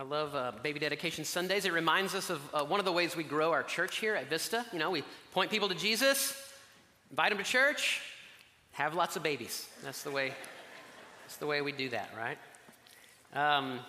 I love uh, baby dedication Sundays. It reminds us of uh, one of the ways we grow our church here at Vista. You know, we point people to Jesus, invite them to church, have lots of babies. That's the way. That's the way we do that, right? Um,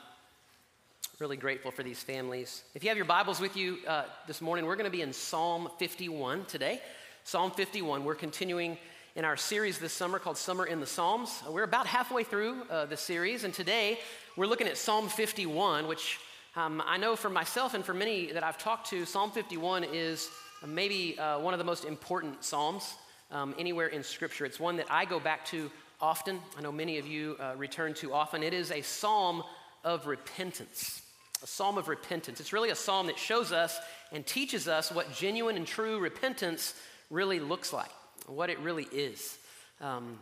really grateful for these families. If you have your Bibles with you uh, this morning, we're going to be in Psalm 51 today. Psalm 51. We're continuing in our series this summer called Summer in the Psalms. We're about halfway through uh, the series, and today we're looking at Psalm 51, which um, I know for myself and for many that I've talked to, Psalm 51 is maybe uh, one of the most important Psalms um, anywhere in Scripture. It's one that I go back to often. I know many of you uh, return to often. It is a psalm of repentance. A psalm of repentance. It's really a psalm that shows us and teaches us what genuine and true repentance really looks like, what it really is. Um,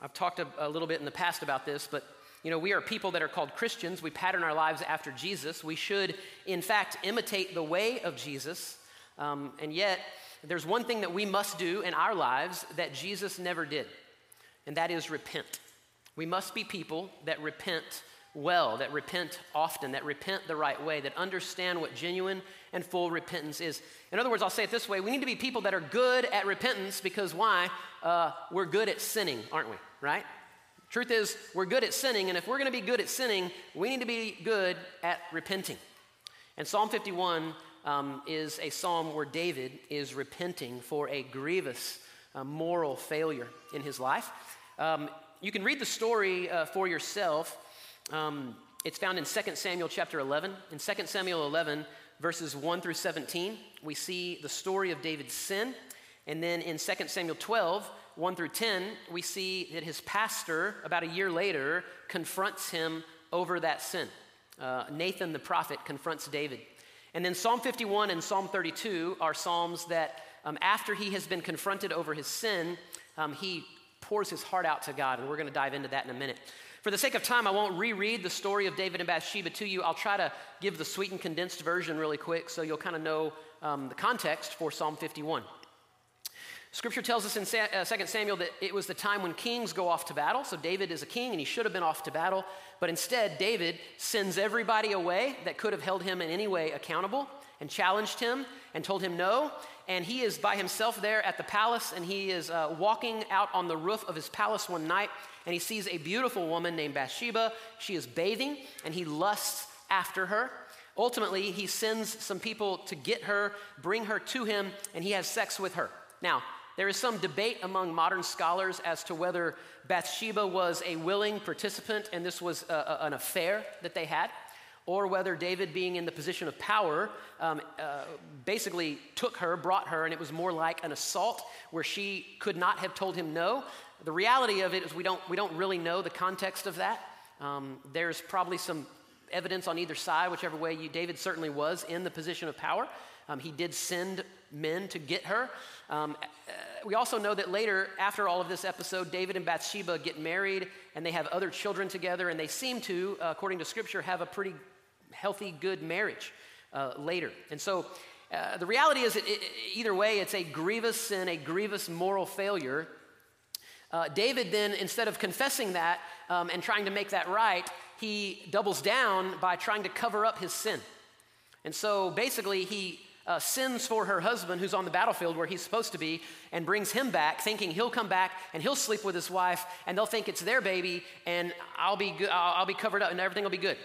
I've talked a, a little bit in the past about this, but you know, we are people that are called Christians. We pattern our lives after Jesus. We should, in fact, imitate the way of Jesus. Um, and yet, there's one thing that we must do in our lives that Jesus never did, and that is repent. We must be people that repent well, that repent often, that repent the right way, that understand what genuine and full repentance is. In other words, I'll say it this way we need to be people that are good at repentance because why? Uh, we're good at sinning, aren't we? Right? Truth is, we're good at sinning, and if we're going to be good at sinning, we need to be good at repenting. And Psalm 51 um, is a psalm where David is repenting for a grievous uh, moral failure in his life. Um, you can read the story uh, for yourself. Um, it's found in 2 Samuel chapter 11. In 2 Samuel 11, verses 1 through 17, we see the story of David's sin. And then in 2 Samuel 12, 1 through 10, we see that his pastor, about a year later, confronts him over that sin. Uh, Nathan the prophet confronts David. And then Psalm 51 and Psalm 32 are psalms that, um, after he has been confronted over his sin, um, he pours his heart out to God. And we're going to dive into that in a minute. For the sake of time, I won't reread the story of David and Bathsheba to you. I'll try to give the sweetened, condensed version really quick so you'll kind of know um, the context for Psalm 51. Scripture tells us in 2 uh, Samuel that it was the time when kings go off to battle. So David is a king and he should have been off to battle. But instead, David sends everybody away that could have held him in any way accountable and challenged him and told him no. And he is by himself there at the palace and he is uh, walking out on the roof of his palace one night and he sees a beautiful woman named Bathsheba. She is bathing and he lusts after her. Ultimately, he sends some people to get her, bring her to him, and he has sex with her. Now, there is some debate among modern scholars as to whether Bathsheba was a willing participant and this was a, a, an affair that they had, or whether David, being in the position of power, um, uh, basically took her, brought her, and it was more like an assault where she could not have told him no. The reality of it is we don't, we don't really know the context of that. Um, there's probably some evidence on either side, whichever way you, David certainly was in the position of power. Um, he did send men to get her. Um, we also know that later, after all of this episode, David and Bathsheba get married and they have other children together, and they seem to, uh, according to scripture, have a pretty healthy, good marriage uh, later. And so uh, the reality is, that it, either way, it's a grievous sin, a grievous moral failure. Uh, David then, instead of confessing that um, and trying to make that right, he doubles down by trying to cover up his sin. And so basically, he uh, sends for her husband who's on the battlefield where he's supposed to be and brings him back, thinking he'll come back and he'll sleep with his wife and they'll think it's their baby and I'll be, good, I'll, I'll be covered up and everything will be good.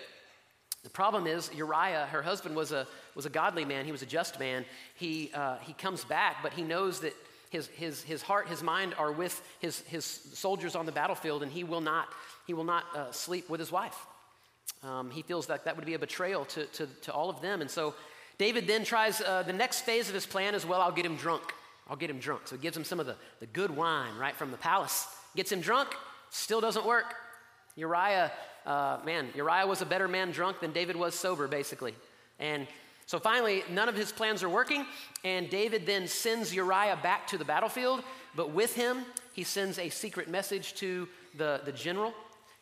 The problem is Uriah, her husband, was a, was a godly man. He was a just man. He, uh, he comes back, but he knows that his, his, his heart, his mind are with his, his soldiers on the battlefield, and he will not, he will not uh, sleep with his wife. Um, he feels that that would be a betrayal to, to, to all of them. And so David then tries uh, the next phase of his plan as well I'll get him drunk. I'll get him drunk. So he gives him some of the, the good wine, right, from the palace. Gets him drunk, still doesn't work. Uriah, uh, man, Uriah was a better man drunk than David was sober, basically. And so finally, none of his plans are working, and David then sends Uriah back to the battlefield, but with him, he sends a secret message to the, the general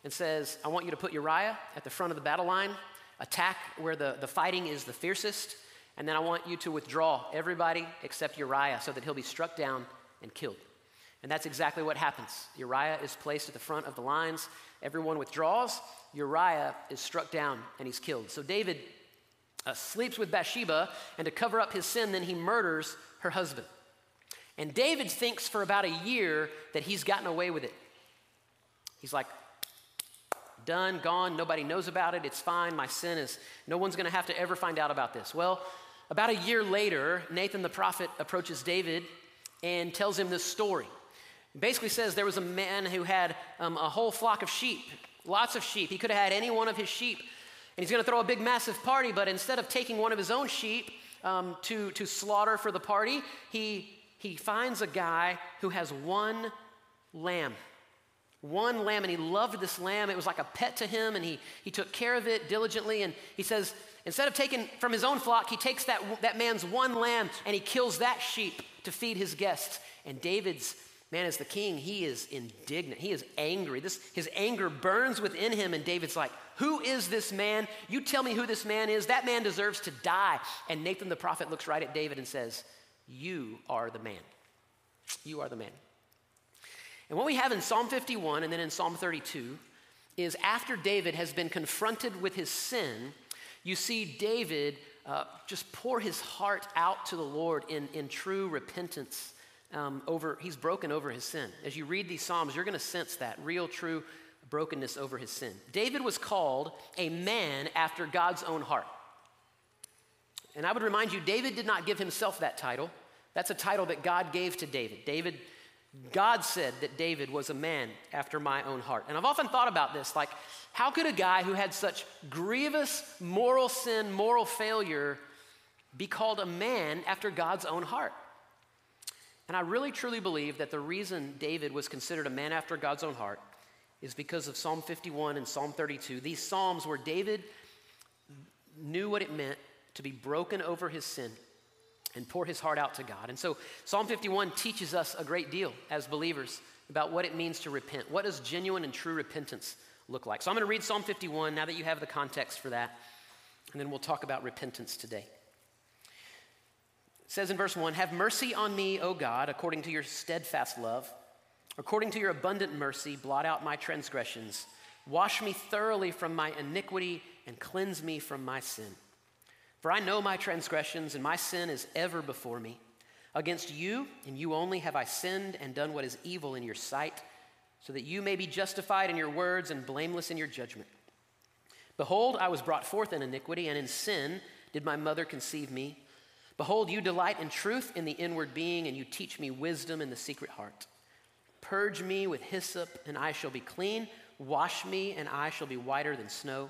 and says, I want you to put Uriah at the front of the battle line, attack where the, the fighting is the fiercest, and then I want you to withdraw everybody except Uriah so that he'll be struck down and killed. And that's exactly what happens. Uriah is placed at the front of the lines. Everyone withdraws. Uriah is struck down and he's killed. So David uh, sleeps with Bathsheba, and to cover up his sin, then he murders her husband. And David thinks for about a year that he's gotten away with it. He's like, done, gone, nobody knows about it, it's fine, my sin is, no one's gonna have to ever find out about this. Well, about a year later, Nathan the prophet approaches David and tells him this story. Basically says there was a man who had um, a whole flock of sheep, lots of sheep. He could have had any one of his sheep, and he's gonna throw a big, massive party, but instead of taking one of his own sheep um, to, to slaughter for the party, he, he finds a guy who has one lamb. One lamb, and he loved this lamb. It was like a pet to him, and he, he took care of it diligently. And he says, instead of taking from his own flock, he takes that, that man's one lamb and he kills that sheep to feed his guests. And David's man, is the king, he is indignant. He is angry. This, his anger burns within him, and David's like, Who is this man? You tell me who this man is. That man deserves to die. And Nathan the prophet looks right at David and says, You are the man. You are the man. And what we have in Psalm 51 and then in Psalm 32 is after David has been confronted with his sin, you see David uh, just pour his heart out to the Lord in, in true repentance. Um, over, he's broken over his sin. As you read these Psalms, you're going to sense that real, true brokenness over his sin. David was called a man after God's own heart. And I would remind you, David did not give himself that title. That's a title that God gave to David. David God said that David was a man after my own heart. And I've often thought about this like, how could a guy who had such grievous moral sin, moral failure, be called a man after God's own heart? And I really truly believe that the reason David was considered a man after God's own heart is because of Psalm 51 and Psalm 32. These Psalms where David knew what it meant to be broken over his sin and pour his heart out to God. And so Psalm 51 teaches us a great deal as believers about what it means to repent. What does genuine and true repentance look like? So I'm going to read Psalm 51 now that you have the context for that, and then we'll talk about repentance today. It says in verse 1 Have mercy on me, O God, according to your steadfast love. According to your abundant mercy, blot out my transgressions. Wash me thoroughly from my iniquity and cleanse me from my sin. For I know my transgressions, and my sin is ever before me. Against you, and you only, have I sinned and done what is evil in your sight, so that you may be justified in your words and blameless in your judgment. Behold, I was brought forth in iniquity, and in sin did my mother conceive me. Behold, you delight in truth in the inward being, and you teach me wisdom in the secret heart. Purge me with hyssop, and I shall be clean. Wash me, and I shall be whiter than snow.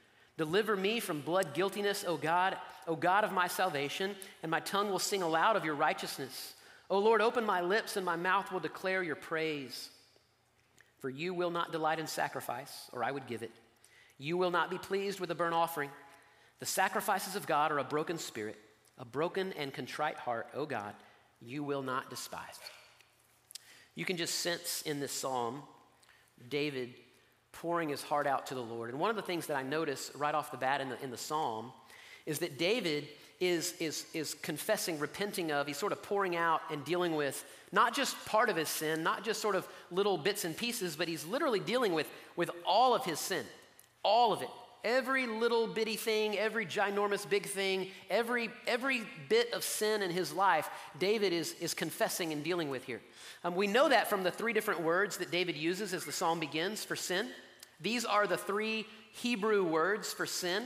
Deliver me from blood guiltiness, O God, O God of my salvation, and my tongue will sing aloud of your righteousness. O Lord, open my lips, and my mouth will declare your praise. For you will not delight in sacrifice, or I would give it. You will not be pleased with a burnt offering. The sacrifices of God are a broken spirit, a broken and contrite heart, O God, you will not despise. You can just sense in this psalm David pouring his heart out to the Lord. And one of the things that I notice right off the bat in the, in the psalm is that David is, is, is confessing, repenting of, he's sort of pouring out and dealing with not just part of his sin, not just sort of little bits and pieces, but he's literally dealing with, with all of his sin, all of it. Every little bitty thing, every ginormous big thing, every, every bit of sin in his life, David is, is confessing and dealing with here. Um, we know that from the three different words that David uses as the psalm begins for sin. These are the three Hebrew words for sin.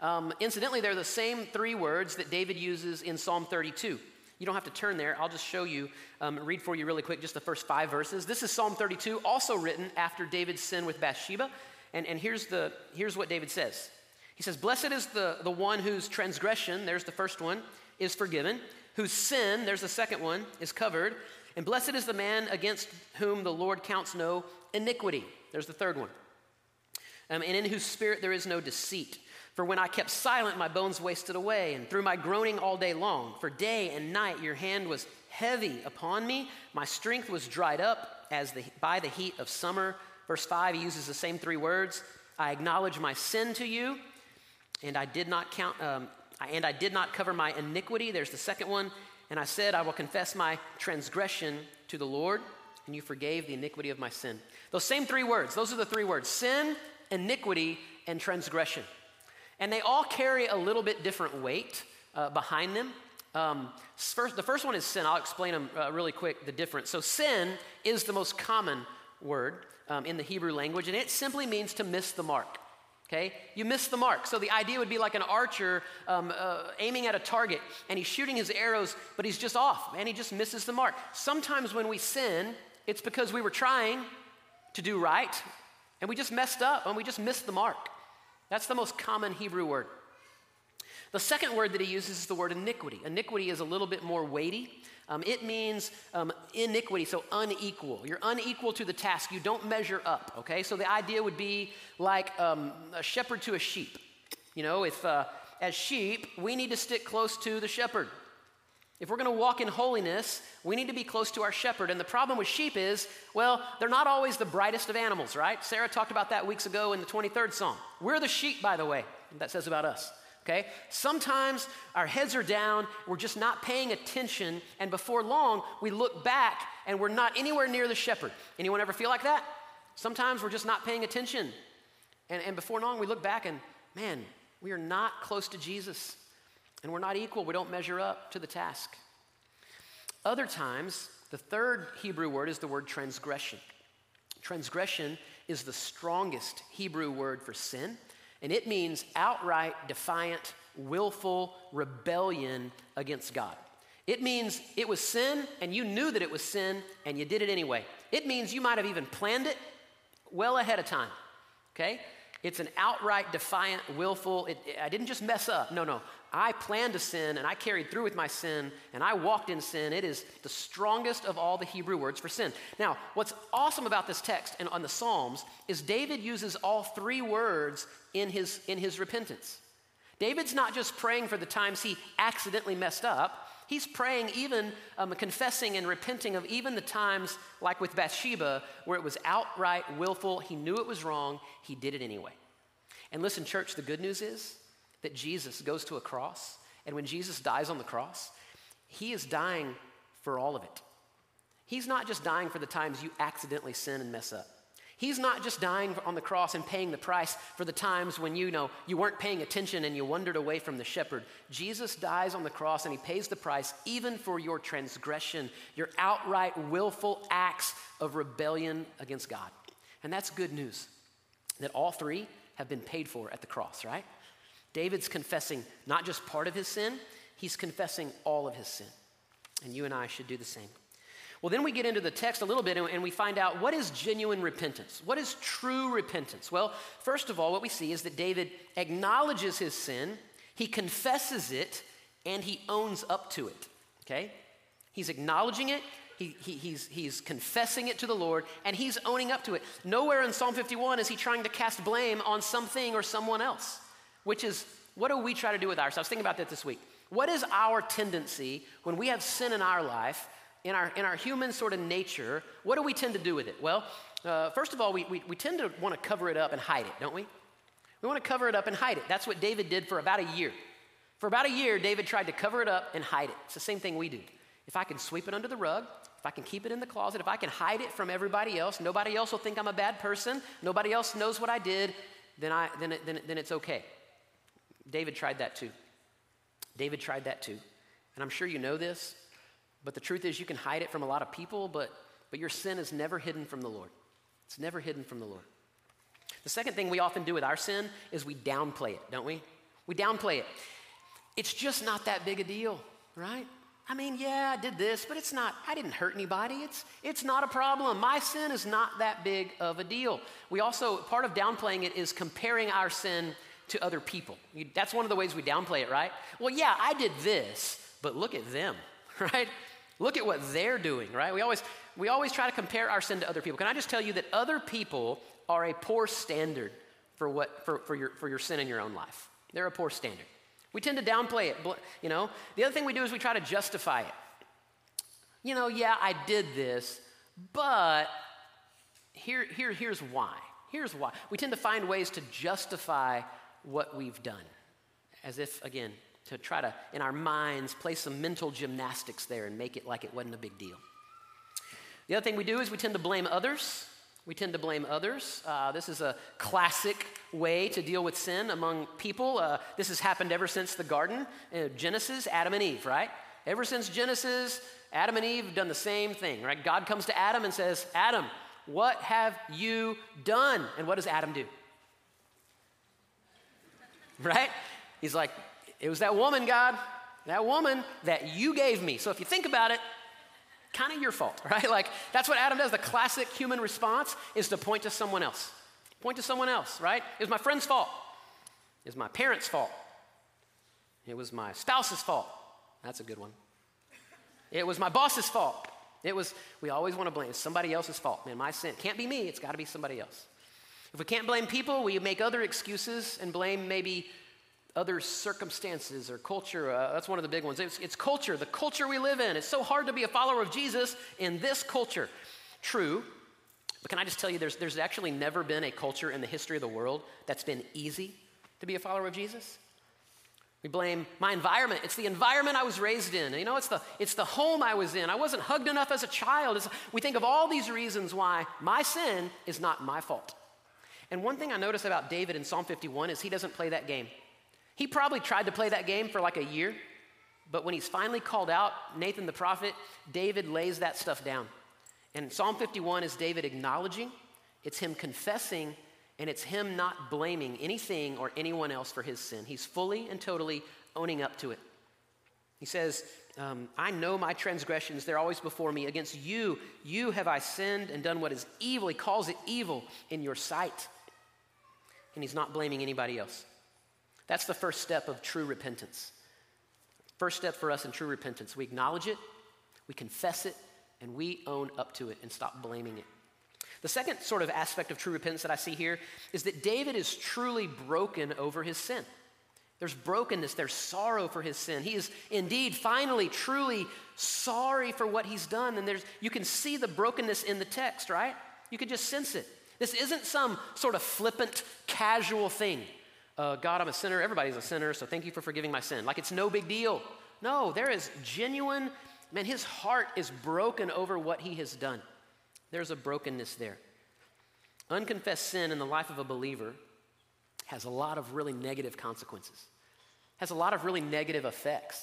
Um, incidentally, they're the same three words that David uses in Psalm 32. You don't have to turn there. I'll just show you, um, read for you really quick, just the first five verses. This is Psalm 32, also written after David's sin with Bathsheba. And, and here's, the, here's what David says He says, Blessed is the, the one whose transgression, there's the first one, is forgiven, whose sin, there's the second one, is covered. And blessed is the man against whom the Lord counts no iniquity. There's the third one. Um, and in whose spirit there is no deceit. For when I kept silent, my bones wasted away, and through my groaning all day long, for day and night your hand was heavy upon me. My strength was dried up as the, by the heat of summer. Verse 5, he uses the same three words. I acknowledge my sin to you, and I did not count, um, and I did not cover my iniquity. There's the second one. And I said, I will confess my transgression to the Lord, and you forgave the iniquity of my sin. Those same three words, those are the three words sin, iniquity, and transgression. And they all carry a little bit different weight uh, behind them. Um, first, the first one is sin. I'll explain them uh, really quick, the difference. So, sin is the most common word um, in the Hebrew language, and it simply means to miss the mark. Okay? You miss the mark. So the idea would be like an archer um, uh, aiming at a target and he's shooting his arrows, but he's just off and he just misses the mark. Sometimes when we sin, it's because we were trying to do right and we just messed up and we just missed the mark. That's the most common Hebrew word. The second word that he uses is the word iniquity. Iniquity is a little bit more weighty. Um, it means um, iniquity, so unequal. You're unequal to the task. You don't measure up, okay? So the idea would be like um, a shepherd to a sheep. You know, if uh, as sheep, we need to stick close to the shepherd. If we're going to walk in holiness, we need to be close to our shepherd. And the problem with sheep is, well, they're not always the brightest of animals, right? Sarah talked about that weeks ago in the 23rd Psalm. We're the sheep, by the way, that says about us okay? Sometimes our heads are down, we're just not paying attention, and before long, we look back and we're not anywhere near the shepherd. Anyone ever feel like that? Sometimes we're just not paying attention. And, and before long, we look back and, man, we are not close to Jesus, and we're not equal. We don't measure up to the task. Other times, the third Hebrew word is the word transgression. Transgression is the strongest Hebrew word for sin. And it means outright, defiant, willful rebellion against God. It means it was sin and you knew that it was sin and you did it anyway. It means you might have even planned it well ahead of time. Okay? It's an outright, defiant, willful. It, I didn't just mess up. No, no. I planned to sin and I carried through with my sin and I walked in sin. It is the strongest of all the Hebrew words for sin. Now, what's awesome about this text and on the Psalms is David uses all three words in his, in his repentance. David's not just praying for the times he accidentally messed up, he's praying, even um, confessing and repenting of even the times, like with Bathsheba, where it was outright willful. He knew it was wrong, he did it anyway. And listen, church, the good news is that Jesus goes to a cross, and when Jesus dies on the cross, he is dying for all of it. He's not just dying for the times you accidentally sin and mess up. He's not just dying on the cross and paying the price for the times when you know you weren't paying attention and you wandered away from the shepherd. Jesus dies on the cross and he pays the price even for your transgression, your outright willful acts of rebellion against God. And that's good news that all three have been paid for at the cross, right? David's confessing not just part of his sin, he's confessing all of his sin. And you and I should do the same. Well, then we get into the text a little bit and we find out what is genuine repentance? What is true repentance? Well, first of all, what we see is that David acknowledges his sin, he confesses it, and he owns up to it. Okay? He's acknowledging it, he, he, he's, he's confessing it to the Lord, and he's owning up to it. Nowhere in Psalm 51 is he trying to cast blame on something or someone else, which is what do we try to do with ourselves? Think about that this week. What is our tendency when we have sin in our life in our, in our human sort of nature, what do we tend to do with it? Well, uh, first of all, we, we, we tend to want to cover it up and hide it, don't we? We want to cover it up and hide it. That's what David did for about a year. For about a year, David tried to cover it up and hide it. It's the same thing we do. If I can sweep it under the rug, if I can keep it in the closet, if I can hide it from everybody else, nobody else will think I'm a bad person, nobody else knows what I did, then, I, then, it, then, then it's okay. David tried that too. David tried that too. And I'm sure you know this. But the truth is, you can hide it from a lot of people, but, but your sin is never hidden from the Lord. It's never hidden from the Lord. The second thing we often do with our sin is we downplay it, don't we? We downplay it. It's just not that big a deal, right? I mean, yeah, I did this, but it's not, I didn't hurt anybody. It's, it's not a problem. My sin is not that big of a deal. We also, part of downplaying it is comparing our sin to other people. That's one of the ways we downplay it, right? Well, yeah, I did this, but look at them, right? Look at what they're doing, right? We always, we always try to compare our sin to other people. Can I just tell you that other people are a poor standard for, what, for, for, your, for your sin in your own life? They're a poor standard. We tend to downplay it, you know? The other thing we do is we try to justify it. You know, yeah, I did this, but here, here, here's why. Here's why. We tend to find ways to justify what we've done, as if, again, to try to, in our minds, play some mental gymnastics there and make it like it wasn't a big deal. The other thing we do is we tend to blame others. We tend to blame others. Uh, this is a classic way to deal with sin among people. Uh, this has happened ever since the garden, uh, Genesis, Adam and Eve, right? Ever since Genesis, Adam and Eve have done the same thing, right? God comes to Adam and says, Adam, what have you done? And what does Adam do? Right? He's like, it was that woman, God, that woman that you gave me. So if you think about it, kind of your fault, right? Like that's what Adam does. The classic human response is to point to someone else. Point to someone else, right? It was my friend's fault. It was my parents' fault. It was my spouse's fault. That's a good one. It was my boss's fault. It was, we always want to blame somebody else's fault. Man, my sin can't be me, it's got to be somebody else. If we can't blame people, we make other excuses and blame maybe other circumstances or culture. Uh, that's one of the big ones. It's, it's culture, the culture we live in. It's so hard to be a follower of Jesus in this culture. True, but can I just tell you, there's, there's actually never been a culture in the history of the world that's been easy to be a follower of Jesus. We blame my environment. It's the environment I was raised in. You know, it's the, it's the home I was in. I wasn't hugged enough as a child. It's, we think of all these reasons why my sin is not my fault. And one thing I notice about David in Psalm 51 is he doesn't play that game. He probably tried to play that game for like a year, but when he's finally called out, Nathan the prophet, David lays that stuff down. And Psalm 51 is David acknowledging, it's him confessing, and it's him not blaming anything or anyone else for his sin. He's fully and totally owning up to it. He says, um, I know my transgressions, they're always before me. Against you, you have I sinned and done what is evil. He calls it evil in your sight. And he's not blaming anybody else. That's the first step of true repentance. First step for us in true repentance we acknowledge it, we confess it, and we own up to it and stop blaming it. The second sort of aspect of true repentance that I see here is that David is truly broken over his sin. There's brokenness, there's sorrow for his sin. He is indeed finally truly sorry for what he's done. And there's you can see the brokenness in the text, right? You can just sense it. This isn't some sort of flippant, casual thing uh, God, I'm a sinner. Everybody's a sinner, so thank you for forgiving my sin. Like it's no big deal. No, there is genuine, man, his heart is broken over what he has done. There's a brokenness there. Unconfessed sin in the life of a believer has a lot of really negative consequences, has a lot of really negative effects.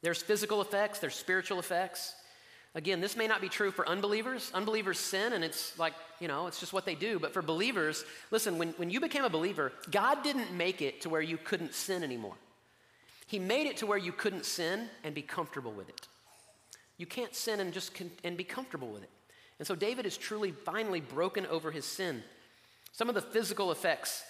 There's physical effects, there's spiritual effects. Again, this may not be true for unbelievers. Unbelievers sin, and it's like, you know, it's just what they do. But for believers, listen, when, when you became a believer, God didn't make it to where you couldn't sin anymore. He made it to where you couldn't sin and be comfortable with it. You can't sin and just con- and be comfortable with it. And so David is truly finally broken over his sin. Some of the physical effects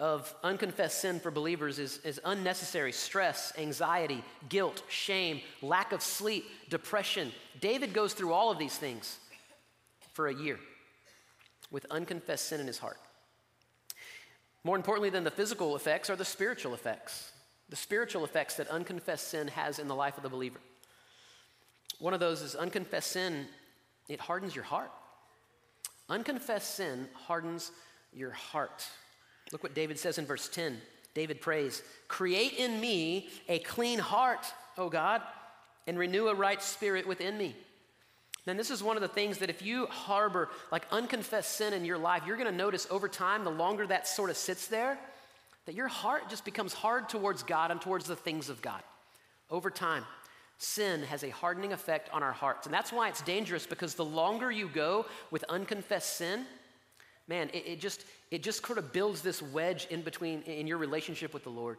of unconfessed sin for believers is, is unnecessary stress, anxiety, guilt, shame, lack of sleep, depression. David goes through all of these things for a year with unconfessed sin in his heart. More importantly than the physical effects are the spiritual effects, the spiritual effects that unconfessed sin has in the life of the believer. One of those is unconfessed sin, it hardens your heart. Unconfessed sin hardens your heart. Look what David says in verse 10. David prays, Create in me a clean heart, O God, and renew a right spirit within me. And this is one of the things that if you harbor like unconfessed sin in your life, you're going to notice over time, the longer that sort of sits there, that your heart just becomes hard towards God and towards the things of God. Over time, sin has a hardening effect on our hearts. And that's why it's dangerous because the longer you go with unconfessed sin, man, it, it just it just sort of builds this wedge in between in your relationship with the Lord.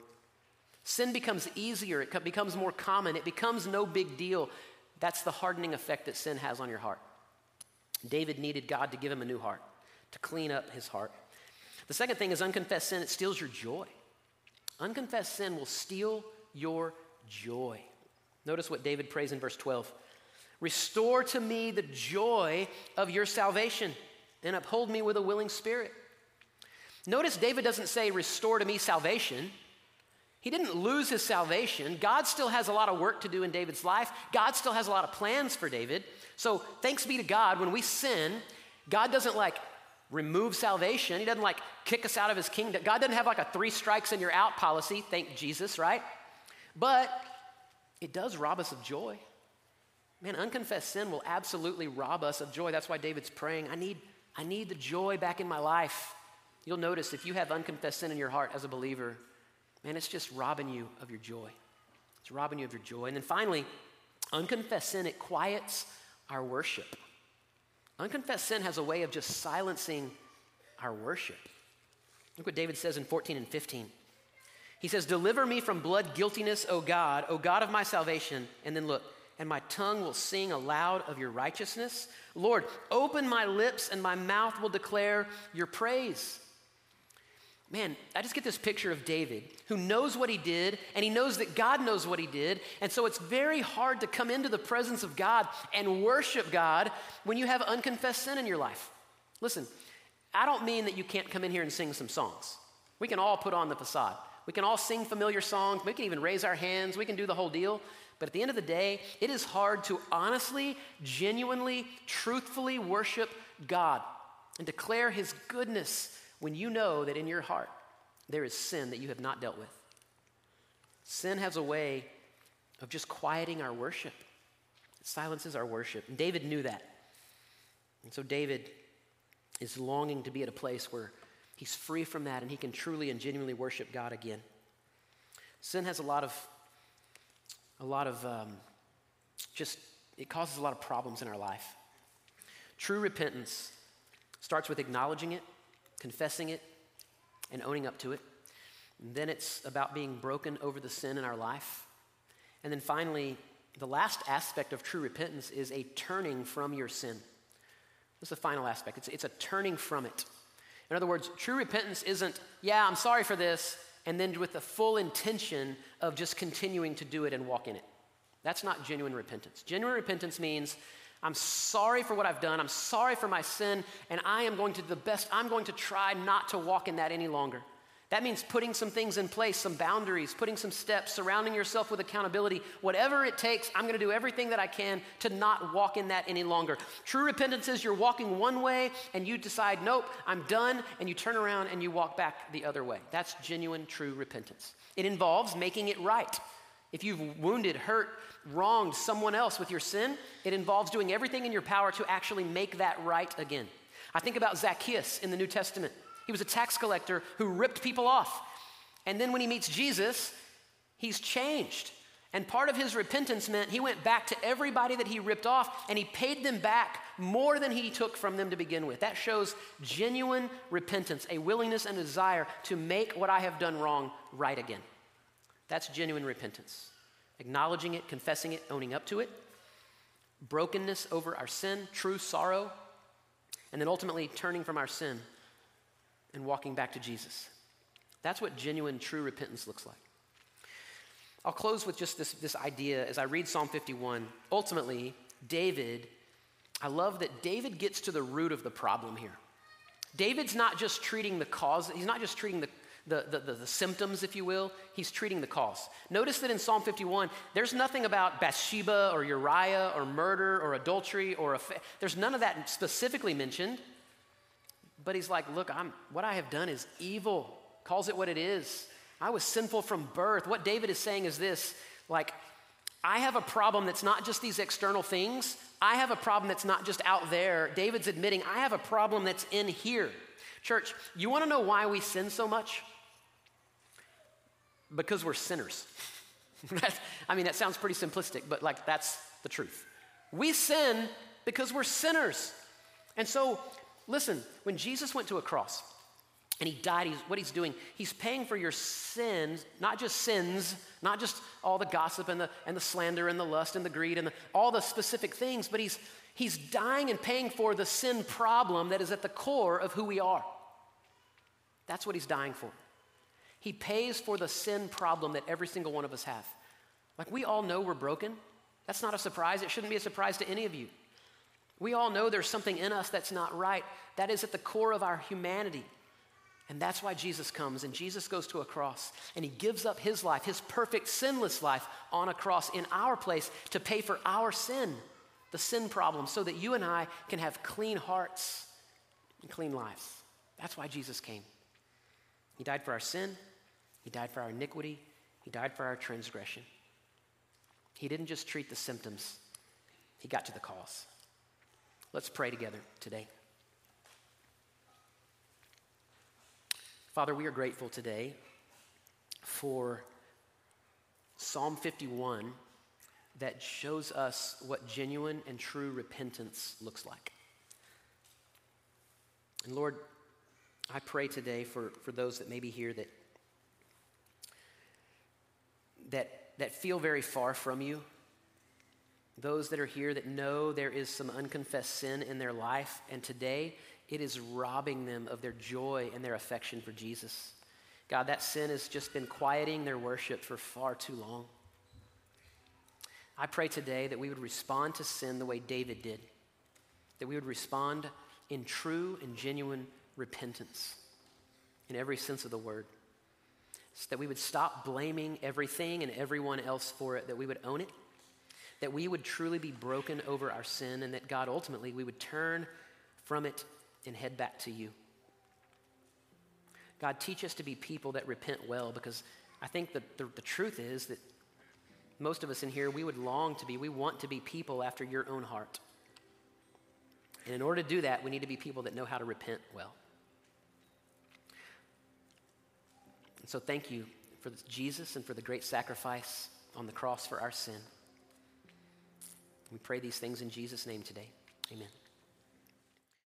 Sin becomes easier, it becomes more common, it becomes no big deal. That's the hardening effect that sin has on your heart. David needed God to give him a new heart, to clean up his heart. The second thing is unconfessed sin, it steals your joy. Unconfessed sin will steal your joy. Notice what David prays in verse 12 Restore to me the joy of your salvation and uphold me with a willing spirit. Notice David doesn't say, Restore to me salvation. He didn't lose his salvation. God still has a lot of work to do in David's life. God still has a lot of plans for David. So, thanks be to God, when we sin, God doesn't like remove salvation. He doesn't like kick us out of his kingdom. God doesn't have like a three strikes and you're out policy. Thank Jesus, right? But it does rob us of joy. Man, unconfessed sin will absolutely rob us of joy. That's why David's praying, I need, I need the joy back in my life. You'll notice if you have unconfessed sin in your heart as a believer, man, it's just robbing you of your joy. It's robbing you of your joy. And then finally, unconfessed sin, it quiets our worship. Unconfessed sin has a way of just silencing our worship. Look what David says in 14 and 15. He says, Deliver me from blood guiltiness, O God, O God of my salvation. And then look, and my tongue will sing aloud of your righteousness. Lord, open my lips, and my mouth will declare your praise. Man, I just get this picture of David who knows what he did, and he knows that God knows what he did. And so it's very hard to come into the presence of God and worship God when you have unconfessed sin in your life. Listen, I don't mean that you can't come in here and sing some songs. We can all put on the facade. We can all sing familiar songs. We can even raise our hands. We can do the whole deal. But at the end of the day, it is hard to honestly, genuinely, truthfully worship God and declare his goodness when you know that in your heart there is sin that you have not dealt with. Sin has a way of just quieting our worship. It silences our worship. And David knew that. And so David is longing to be at a place where he's free from that and he can truly and genuinely worship God again. Sin has a lot of, a lot of um, just, it causes a lot of problems in our life. True repentance starts with acknowledging it confessing it and owning up to it. And then it's about being broken over the sin in our life. And then finally, the last aspect of true repentance is a turning from your sin. That's the final aspect. It's, it's a turning from it. In other words, true repentance isn't, yeah, I'm sorry for this, and then with the full intention of just continuing to do it and walk in it. That's not genuine repentance. Genuine repentance means I'm sorry for what I've done. I'm sorry for my sin, and I am going to do the best. I'm going to try not to walk in that any longer. That means putting some things in place, some boundaries, putting some steps, surrounding yourself with accountability. Whatever it takes, I'm going to do everything that I can to not walk in that any longer. True repentance is you're walking one way and you decide, nope, I'm done, and you turn around and you walk back the other way. That's genuine, true repentance. It involves making it right. If you've wounded, hurt, wronged someone else with your sin, it involves doing everything in your power to actually make that right again. I think about Zacchaeus in the New Testament. He was a tax collector who ripped people off. And then when he meets Jesus, he's changed. And part of his repentance meant he went back to everybody that he ripped off and he paid them back more than he took from them to begin with. That shows genuine repentance, a willingness and desire to make what I have done wrong right again. That's genuine repentance acknowledging it, confessing it, owning up to it, brokenness over our sin, true sorrow, and then ultimately turning from our sin and walking back to Jesus. That's what genuine, true repentance looks like. I'll close with just this, this idea as I read Psalm 51. Ultimately, David, I love that David gets to the root of the problem here. David's not just treating the cause, he's not just treating the, the, the, the, the, symptoms, if you will, he's treating the cause. Notice that in Psalm 51, there's nothing about Bathsheba or Uriah or murder or adultery or a fa- there's none of that specifically mentioned. But he's like, look, I'm, what I have done is evil. Calls it what it is. I was sinful from birth. What David is saying is this like, I have a problem that's not just these external things. I have a problem that's not just out there. David's admitting, I have a problem that's in here. Church, you want to know why we sin so much? Because we're sinners. I mean, that sounds pretty simplistic, but like that's the truth. We sin because we're sinners. And so, listen, when Jesus went to a cross and he died, he's, what he's doing, he's paying for your sins, not just sins, not just all the gossip and the, and the slander and the lust and the greed and the, all the specific things, but he's, he's dying and paying for the sin problem that is at the core of who we are. That's what he's dying for. He pays for the sin problem that every single one of us have. Like we all know we're broken. That's not a surprise. It shouldn't be a surprise to any of you. We all know there's something in us that's not right. That is at the core of our humanity. And that's why Jesus comes and Jesus goes to a cross and he gives up his life, his perfect, sinless life on a cross in our place to pay for our sin, the sin problem, so that you and I can have clean hearts and clean lives. That's why Jesus came. He died for our sin, he died for our iniquity, he died for our transgression. He didn't just treat the symptoms, he got to the cause. Let's pray together today. Father, we are grateful today for Psalm 51 that shows us what genuine and true repentance looks like. And Lord, I pray today for, for those that may be here that, that, that feel very far from you, those that are here that know there is some unconfessed sin in their life, and today it is robbing them of their joy and their affection for Jesus. God, that sin has just been quieting their worship for far too long. I pray today that we would respond to sin the way David did, that we would respond in true and genuine repentance in every sense of the word. So that we would stop blaming everything and everyone else for it, that we would own it, that we would truly be broken over our sin, and that God ultimately we would turn from it and head back to you. God, teach us to be people that repent well because I think that the, the truth is that most of us in here, we would long to be, we want to be people after your own heart. And in order to do that, we need to be people that know how to repent well. And so thank you for Jesus and for the great sacrifice on the cross for our sin. We pray these things in Jesus' name today. Amen.